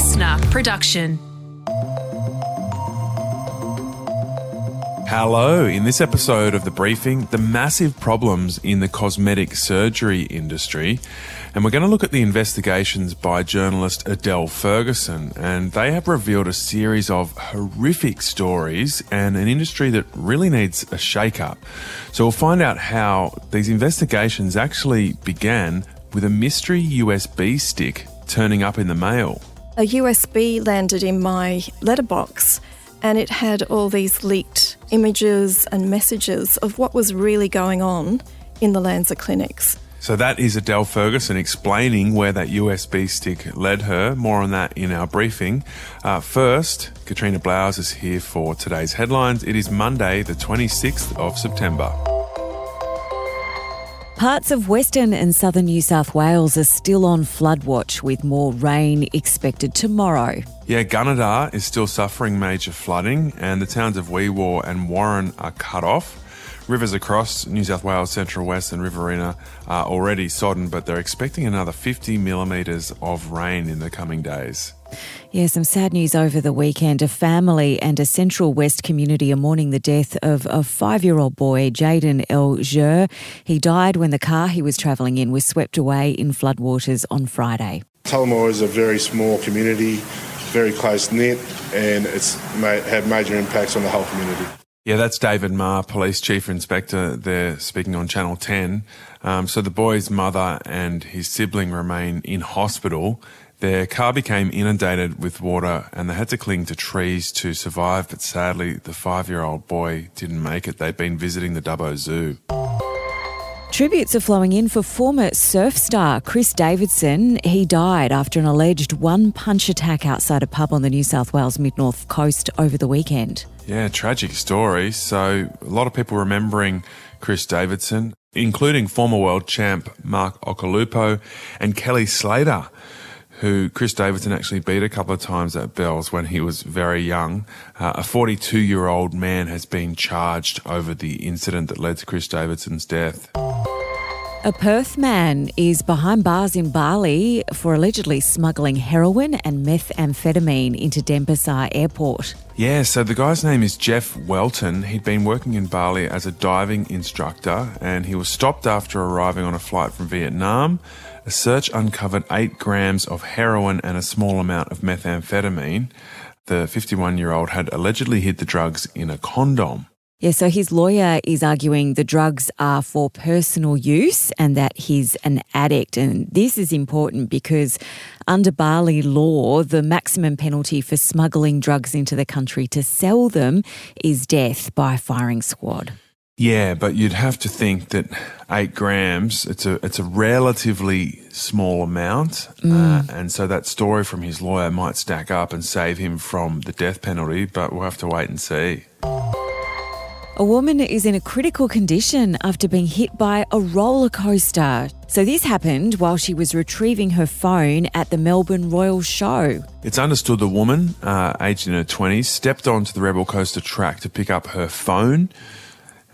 listener production. Hello, in this episode of The Briefing, the massive problems in the cosmetic surgery industry. And we're going to look at the investigations by journalist Adele Ferguson. And they have revealed a series of horrific stories and an industry that really needs a shake up. So we'll find out how these investigations actually began with a mystery USB stick turning up in the mail. A USB landed in my letterbox and it had all these leaked images and messages of what was really going on in the Lanzer clinics. So that is Adele Ferguson explaining where that USB stick led her. More on that in our briefing. Uh, first, Katrina Blowers is here for today's headlines. It is Monday, the 26th of September. Parts of Western and Southern New South Wales are still on flood watch with more rain expected tomorrow. Yeah, Gunnedah is still suffering major flooding, and the towns of Wee Waa and Warren are cut off. Rivers across New South Wales, Central West, and Riverina are already sodden, but they're expecting another 50 millimetres of rain in the coming days. Yeah, some sad news over the weekend. A family and a Central West community are mourning the death of a five year old boy, Jaden El Jer. He died when the car he was travelling in was swept away in floodwaters on Friday. Tullamore is a very small community, very close knit, and it's had major impacts on the whole community. Yeah, that's David Marr, Police Chief Inspector. They're speaking on Channel 10. Um, so the boy's mother and his sibling remain in hospital. Their car became inundated with water and they had to cling to trees to survive, but sadly, the five year old boy didn't make it. They'd been visiting the Dubbo Zoo. Tributes are flowing in for former surf star Chris Davidson. He died after an alleged one punch attack outside a pub on the New South Wales mid north coast over the weekend. Yeah, tragic story. So, a lot of people remembering Chris Davidson, including former world champ Mark Occhilupo and Kelly Slater who Chris Davidson actually beat a couple of times at Bells when he was very young. Uh, a 42 year old man has been charged over the incident that led to Chris Davidson's death. A Perth man is behind bars in Bali for allegedly smuggling heroin and methamphetamine into Denpasar Airport. Yeah, so the guy's name is Jeff Welton. He'd been working in Bali as a diving instructor and he was stopped after arriving on a flight from Vietnam. A search uncovered eight grams of heroin and a small amount of methamphetamine. The 51 year old had allegedly hid the drugs in a condom. Yeah, so his lawyer is arguing the drugs are for personal use and that he's an addict. And this is important because under Bali law, the maximum penalty for smuggling drugs into the country to sell them is death by firing squad. Yeah, but you'd have to think that eight grams, it's a, it's a relatively small amount. Mm. Uh, and so that story from his lawyer might stack up and save him from the death penalty, but we'll have to wait and see. A woman is in a critical condition after being hit by a roller coaster. So, this happened while she was retrieving her phone at the Melbourne Royal Show. It's understood the woman, uh, aged in her 20s, stepped onto the Rebel Coaster track to pick up her phone.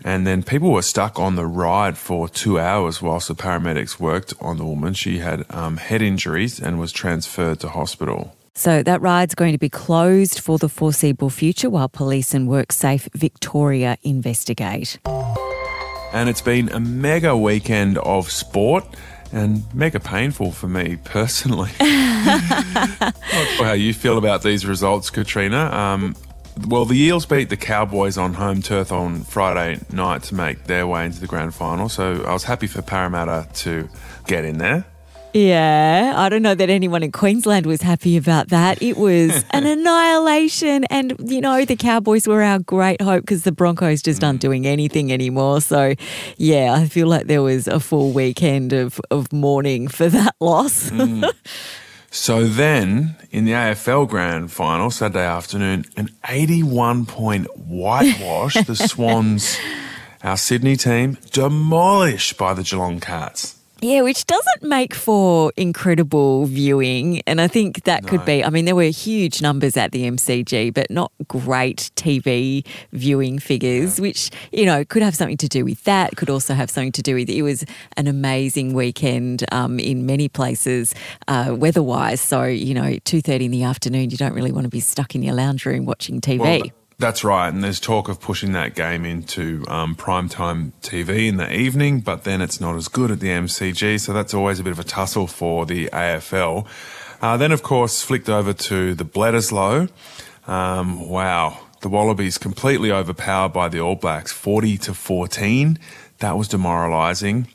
And then people were stuck on the ride for two hours whilst the paramedics worked on the woman. She had um, head injuries and was transferred to hospital. So that ride's going to be closed for the foreseeable future while police and WorkSafe Victoria investigate. And it's been a mega weekend of sport and mega painful for me personally. Not sure how you feel about these results, Katrina. Um, well, the Eels beat the Cowboys on home turf on Friday night to make their way into the grand final. So I was happy for Parramatta to get in there. Yeah, I don't know that anyone in Queensland was happy about that. It was an annihilation. And, you know, the Cowboys were our great hope because the Broncos just aren't mm. doing anything anymore. So, yeah, I feel like there was a full weekend of, of mourning for that loss. Mm. So then, in the AFL Grand Final, Saturday afternoon, an 81 point whitewash, the Swans, our Sydney team, demolished by the Geelong Cats. Yeah, which doesn't make for incredible viewing. And I think that no. could be, I mean, there were huge numbers at the MCG, but not great TV viewing figures, yeah. which, you know, could have something to do with that. Could also have something to do with it was an amazing weekend um, in many places uh, weather wise. So, you know, 2.30 in the afternoon, you don't really want to be stuck in your lounge room watching TV. Well, that's right, and there's talk of pushing that game into um, primetime TV in the evening, but then it's not as good at the MCG, so that's always a bit of a tussle for the AFL. Uh, then, of course, flicked over to the Bledisloe. Um, wow, the Wallabies completely overpowered by the All Blacks, 40 to 14. That was demoralising.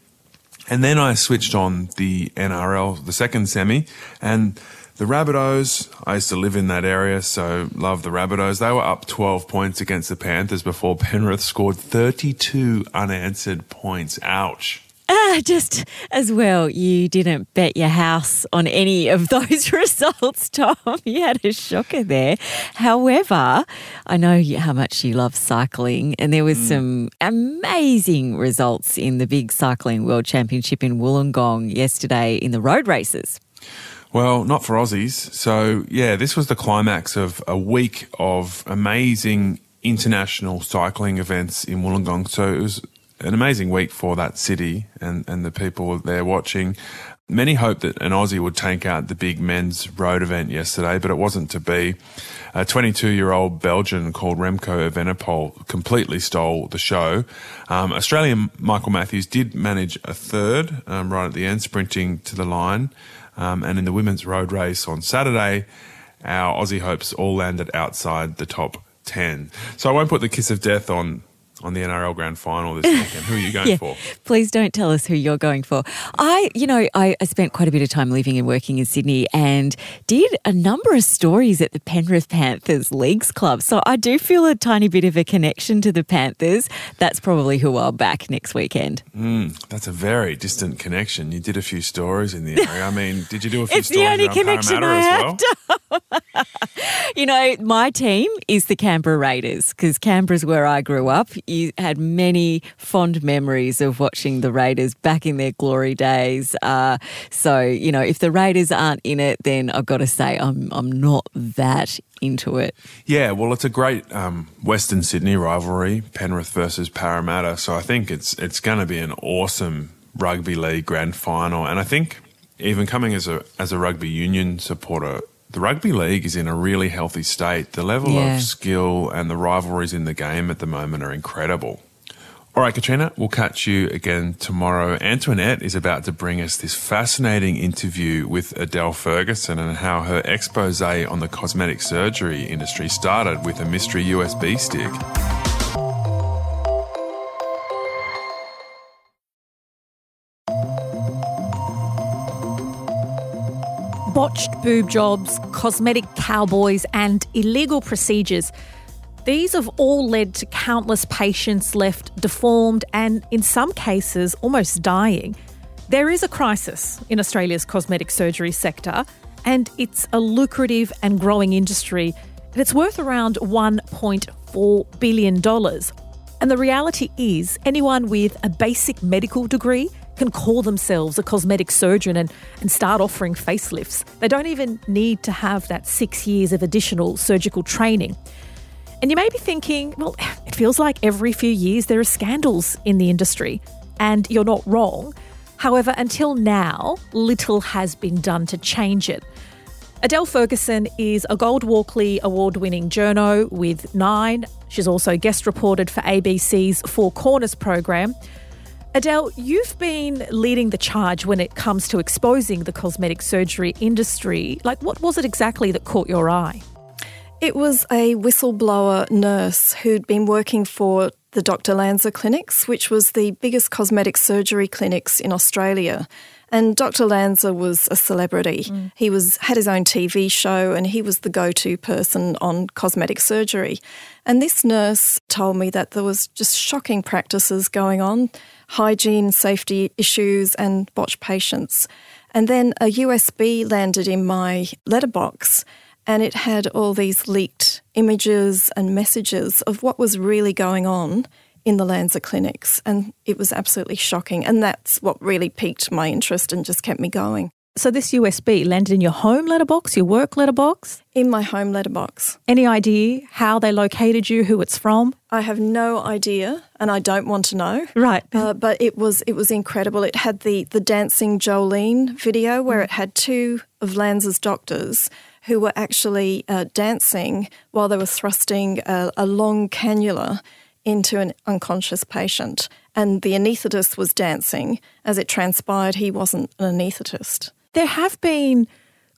And then I switched on the NRL, the second semi, and the Rabbitohs, I used to live in that area, so love the Rabbitohs. They were up 12 points against the Panthers before Penrith scored 32 unanswered points. Ouch. Ah, just as well, you didn't bet your house on any of those results, Tom. You had a shocker there. However, I know how much you love cycling, and there was mm. some amazing results in the big cycling world championship in Wollongong yesterday in the road races. Well, not for Aussies. So, yeah, this was the climax of a week of amazing international cycling events in Wollongong. So, it was an amazing week for that city and, and the people there watching. Many hoped that an Aussie would take out the big men's road event yesterday, but it wasn't to be. A 22 year old Belgian called Remco Evenepoel completely stole the show. Um, Australian Michael Matthews did manage a third um, right at the end, sprinting to the line. Um, and in the women's road race on Saturday, our Aussie hopes all landed outside the top 10. So I won't put the kiss of death on on the NRL Grand Final this weekend. Who are you going yeah, for? Please don't tell us who you're going for. I, you know, I, I, spent quite a bit of time living and working in Sydney and did a number of stories at the Penrith Panthers Leagues Club. So I do feel a tiny bit of a connection to the Panthers. That's probably who I'll back next weekend. Mm, that's a very distant connection. You did a few stories in the area. I mean, did you do a few it's stories the only connection Parramatta I as well? you know, my team is the Canberra Raiders because Canberra's where I grew up you had many fond memories of watching the Raiders back in their glory days. Uh, so, you know, if the Raiders aren't in it, then I've got to say I'm, I'm not that into it. Yeah, well, it's a great um, Western Sydney rivalry, Penrith versus Parramatta. So I think it's it's going to be an awesome rugby league grand final, and I think even coming as a as a rugby union supporter, the rugby league is in a really healthy state. The level yeah. of skill and the rivalries in the game at the moment are incredible. All right, Katrina, we'll catch you again tomorrow. Antoinette is about to bring us this fascinating interview with Adele Ferguson and how her expose on the cosmetic surgery industry started with a mystery USB stick. Botched boob jobs, cosmetic cowboys, and illegal procedures. These have all led to countless patients left deformed and, in some cases, almost dying. There is a crisis in Australia's cosmetic surgery sector, and it's a lucrative and growing industry, and it's worth around $1.4 billion. And the reality is, anyone with a basic medical degree can call themselves a cosmetic surgeon and, and start offering facelifts. They don't even need to have that six years of additional surgical training. And you may be thinking, well, it feels like every few years there are scandals in the industry. And you're not wrong. However, until now, little has been done to change it. Adele Ferguson is a Gold Walkley award winning journo with Nine. She's also guest reported for ABC's Four Corners program. Adele, you've been leading the charge when it comes to exposing the cosmetic surgery industry. Like, what was it exactly that caught your eye? It was a whistleblower nurse who'd been working for the Dr. Lanzer clinics, which was the biggest cosmetic surgery clinics in Australia. And Dr. Lanzer was a celebrity. Mm. He was had his own TV show and he was the go-to person on cosmetic surgery. And this nurse told me that there was just shocking practices going on, hygiene, safety issues and botched patients. And then a USB landed in my letterbox and it had all these leaked images and messages of what was really going on in the Lanzer clinics, and it was absolutely shocking. And that's what really piqued my interest and just kept me going. So this USB landed in your home letterbox, your work letterbox? In my home letterbox. Any idea how they located you, who it's from? I have no idea, and I don't want to know. Right. Uh, but it was it was incredible. It had the the dancing Jolene video where it had two of Lanzer's doctors who were actually uh, dancing while they were thrusting a, a long cannula into an unconscious patient. And the anaesthetist was dancing. As it transpired, he wasn't an anaesthetist. There have been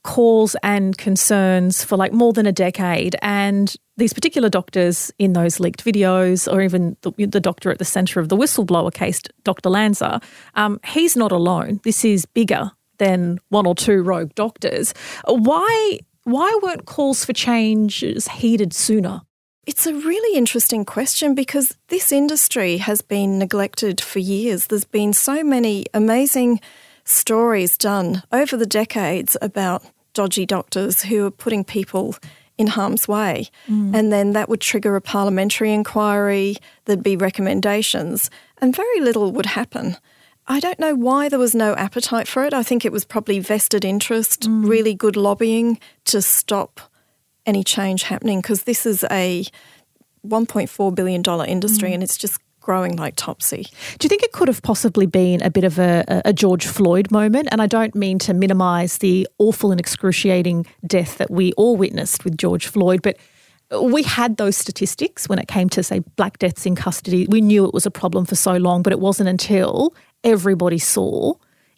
calls and concerns for like more than a decade, and these particular doctors in those leaked videos, or even the, the doctor at the centre of the whistleblower case, Dr. Lanzer, um, he's not alone. This is bigger than one or two rogue doctors. Why? Why weren't calls for changes heeded sooner? It's a really interesting question because this industry has been neglected for years. There's been so many amazing stories done over the decades about dodgy doctors who are putting people in harm's way. Mm. And then that would trigger a parliamentary inquiry, there'd be recommendations, and very little would happen. I don't know why there was no appetite for it. I think it was probably vested interest, mm. really good lobbying to stop any change happening because this is a $1.4 billion industry mm. and it's just growing like topsy. Do you think it could have possibly been a bit of a, a George Floyd moment? And I don't mean to minimise the awful and excruciating death that we all witnessed with George Floyd, but we had those statistics when it came to, say, black deaths in custody. We knew it was a problem for so long, but it wasn't until everybody saw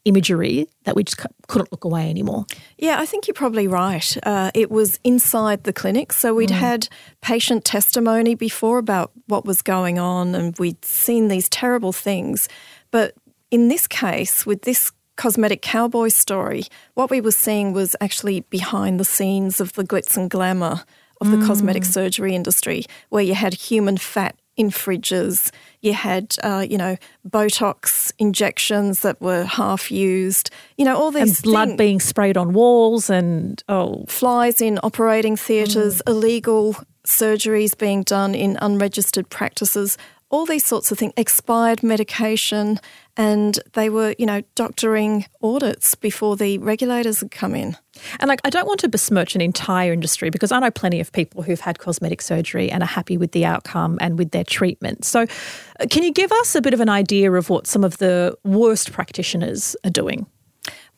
imagery that we just couldn't look away anymore. Yeah, I think you're probably right. Uh, it was inside the clinic. So we'd mm. had patient testimony before about what was going on and we'd seen these terrible things. But in this case, with this cosmetic cowboy story, what we were seeing was actually behind the scenes of the glitz and glamour of the mm. cosmetic surgery industry, where you had human fat in fridges. You had, uh, you know, Botox injections that were half used. You know, all these and blood things. being sprayed on walls and oh, flies in operating theatres, mm. illegal surgeries being done in unregistered practices all these sorts of things, expired medication, and they were, you know, doctoring audits before the regulators had come in. And like, I don't want to besmirch an entire industry because I know plenty of people who've had cosmetic surgery and are happy with the outcome and with their treatment. So, uh, can you give us a bit of an idea of what some of the worst practitioners are doing?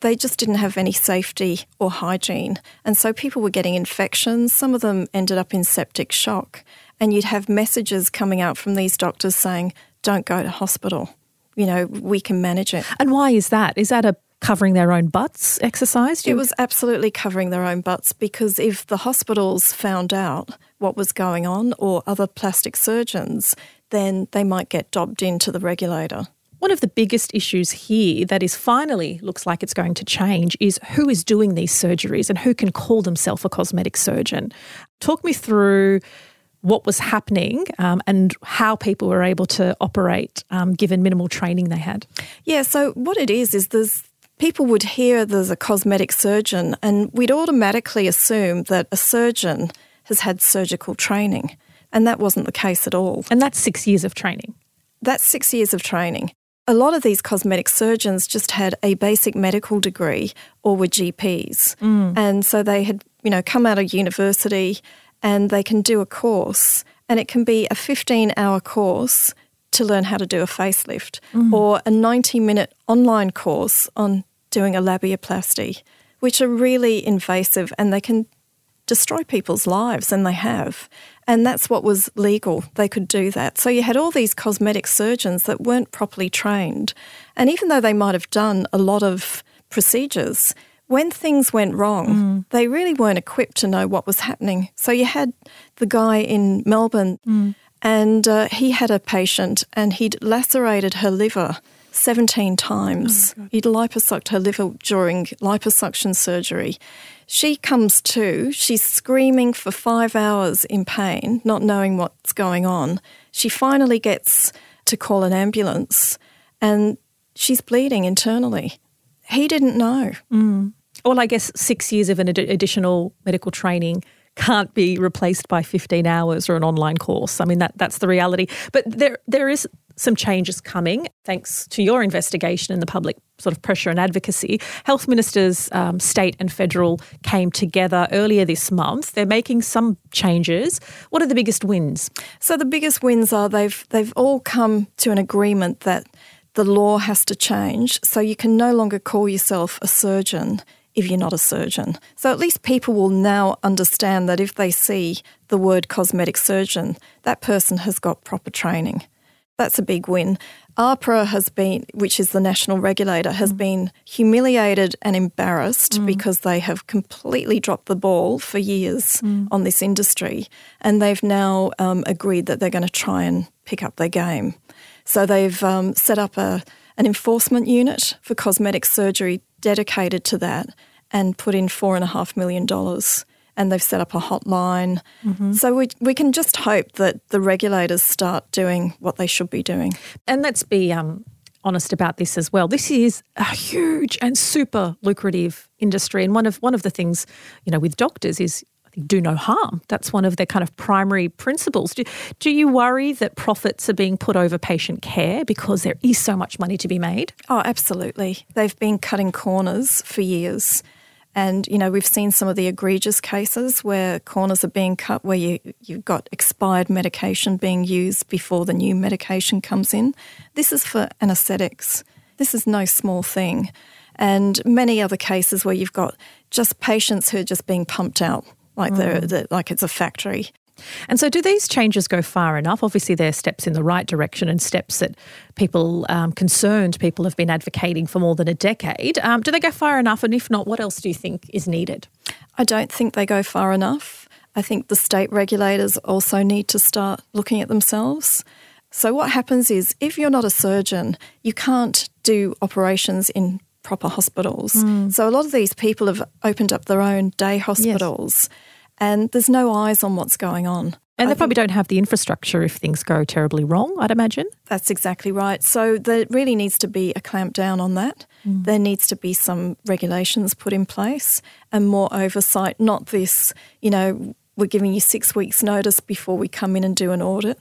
they just didn't have any safety or hygiene. And so people were getting infections. Some of them ended up in septic shock and you'd have messages coming out from these doctors saying, don't go to hospital. You know, we can manage it. And why is that? Is that a covering their own butts exercise? It was absolutely covering their own butts because if the hospitals found out what was going on or other plastic surgeons, then they might get dobbed into the regulator. One of the biggest issues here that is finally looks like it's going to change is who is doing these surgeries and who can call themselves a cosmetic surgeon. Talk me through what was happening um, and how people were able to operate um, given minimal training they had. Yeah, so what it is is there's people would hear there's a cosmetic surgeon and we'd automatically assume that a surgeon has had surgical training and that wasn't the case at all. And that's 6 years of training. That's 6 years of training. A lot of these cosmetic surgeons just had a basic medical degree or were GPs. Mm. And so they had, you know, come out of university and they can do a course, and it can be a 15 hour course to learn how to do a facelift mm. or a 90 minute online course on doing a labiaplasty, which are really invasive and they can destroy people's lives, and they have. And that's what was legal. They could do that. So you had all these cosmetic surgeons that weren't properly trained. And even though they might have done a lot of procedures, when things went wrong, mm. they really weren't equipped to know what was happening. So you had the guy in Melbourne, mm. and uh, he had a patient, and he'd lacerated her liver 17 times. Oh he'd liposucked her liver during liposuction surgery. She comes to, she's screaming for five hours in pain, not knowing what's going on. She finally gets to call an ambulance, and she's bleeding internally. He didn't know. Mm well, I guess six years of an ad- additional medical training can't be replaced by 15 hours or an online course. I mean, that, that's the reality. But there, there is some changes coming thanks to your investigation and the public sort of pressure and advocacy. Health ministers, um, state and federal, came together earlier this month. They're making some changes. What are the biggest wins? So the biggest wins are they've they've all come to an agreement that the law has to change, so you can no longer call yourself a surgeon if you're not a surgeon. So at least people will now understand that if they see the word cosmetic surgeon, that person has got proper training. That's a big win. AHPRA has been, which is the national regulator, has mm. been humiliated and embarrassed mm. because they have completely dropped the ball for years mm. on this industry. And they've now um, agreed that they're going to try and pick up their game. So they've um, set up a, an enforcement unit for cosmetic surgery dedicated to that and put in $4.5 million and they've set up a hotline. Mm-hmm. So we, we can just hope that the regulators start doing what they should be doing. And let's be um, honest about this as well. This is a huge and super lucrative industry. And one of one of the things, you know, with doctors is I think do no harm. That's one of their kind of primary principles. Do, do you worry that profits are being put over patient care because there is so much money to be made? Oh, absolutely. They've been cutting corners for years. And, you know, we've seen some of the egregious cases where corners are being cut, where you, you've got expired medication being used before the new medication comes in. This is for anaesthetics. This is no small thing. And many other cases where you've got just patients who are just being pumped out like mm. they're, they're, like it's a factory. And so, do these changes go far enough? Obviously, they're steps in the right direction and steps that people, um, concerned people, have been advocating for more than a decade. Um, do they go far enough? And if not, what else do you think is needed? I don't think they go far enough. I think the state regulators also need to start looking at themselves. So, what happens is if you're not a surgeon, you can't do operations in proper hospitals. Mm. So, a lot of these people have opened up their own day hospitals. Yes and there's no eyes on what's going on. And they probably don't have the infrastructure if things go terribly wrong, I'd imagine. That's exactly right. So there really needs to be a clamp down on that. Mm. There needs to be some regulations put in place and more oversight, not this, you know, we're giving you six weeks' notice before we come in and do an audit.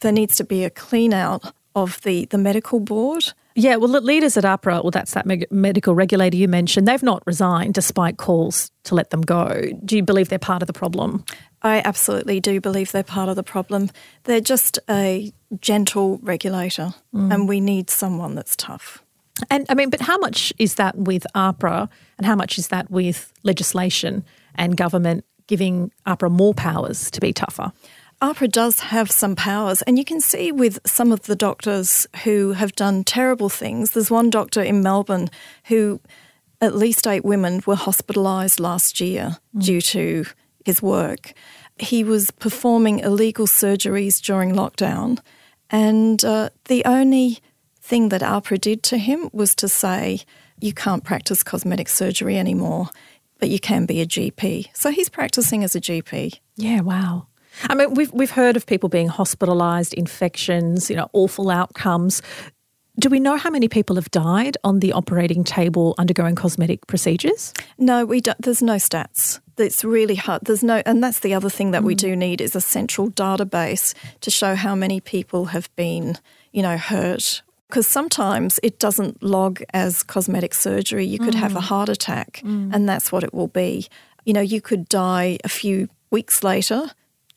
There needs to be a clean out of the, the medical board yeah, well, the leaders at AHPRA, well, that's that medical regulator you mentioned, they've not resigned despite calls to let them go. Do you believe they're part of the problem? I absolutely do believe they're part of the problem. They're just a gentle regulator, mm. and we need someone that's tough. And I mean, but how much is that with AHPRA and how much is that with legislation and government giving AHPRA more powers to be tougher? AHPRA does have some powers, and you can see with some of the doctors who have done terrible things. There's one doctor in Melbourne who at least eight women were hospitalised last year mm. due to his work. He was performing illegal surgeries during lockdown, and uh, the only thing that AHPRA did to him was to say, You can't practice cosmetic surgery anymore, but you can be a GP. So he's practicing as a GP. Yeah, wow. I mean, we've we've heard of people being hospitalised, infections, you know, awful outcomes. Do we know how many people have died on the operating table undergoing cosmetic procedures? No, we don't. There's no stats. It's really hard. There's no, and that's the other thing that mm. we do need is a central database to show how many people have been, you know, hurt. Because sometimes it doesn't log as cosmetic surgery. You could mm. have a mm. heart attack, mm. and that's what it will be. You know, you could die a few weeks later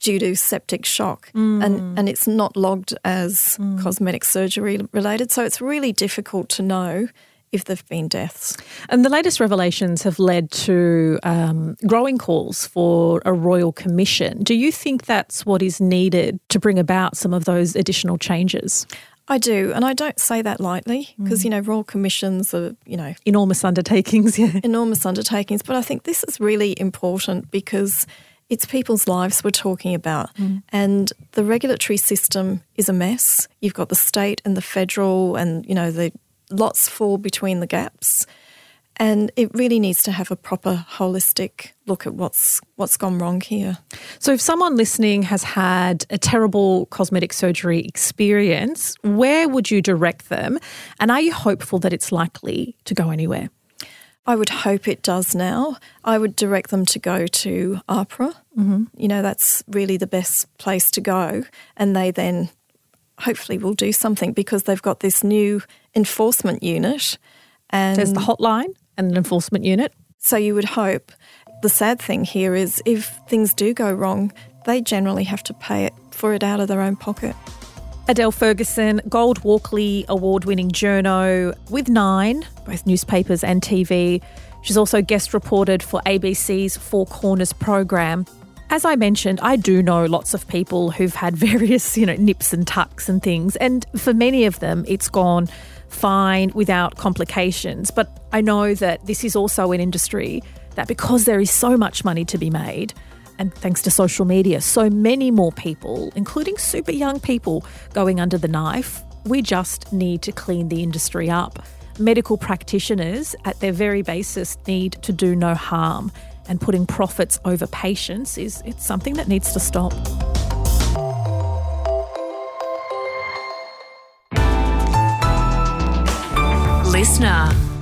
due to septic shock, mm. and, and it's not logged as mm. cosmetic surgery related. So it's really difficult to know if there've been deaths. And the latest revelations have led to um, growing calls for a royal commission. Do you think that's what is needed to bring about some of those additional changes? I do, and I don't say that lightly because mm. you know royal commissions are you know enormous undertakings, yeah, enormous undertakings. But I think this is really important because it's people's lives we're talking about. Mm. And the regulatory system is a mess. You've got the state and the federal, and, you know, the lots fall between the gaps. And it really needs to have a proper holistic look at what's what's gone wrong here. So if someone listening has had a terrible cosmetic surgery experience, where would you direct them? And are you hopeful that it's likely to go anywhere? I would hope it does now. I would direct them to go to AHPRA. Mm-hmm. You know, that's really the best place to go. And they then hopefully will do something because they've got this new enforcement unit. And There's the hotline and an enforcement unit. So you would hope. The sad thing here is if things do go wrong, they generally have to pay it for it out of their own pocket. Adele Ferguson, Gold Walkley award winning journo with Nine, both newspapers and TV. She's also guest reported for ABC's Four Corners program. As I mentioned, I do know lots of people who've had various, you know, nips and tucks and things, and for many of them, it's gone fine without complications. But I know that this is also an industry that because there is so much money to be made, and thanks to social media, so many more people, including super young people, going under the knife. We just need to clean the industry up. Medical practitioners, at their very basis, need to do no harm, and putting profits over patients is it's something that needs to stop. Listener.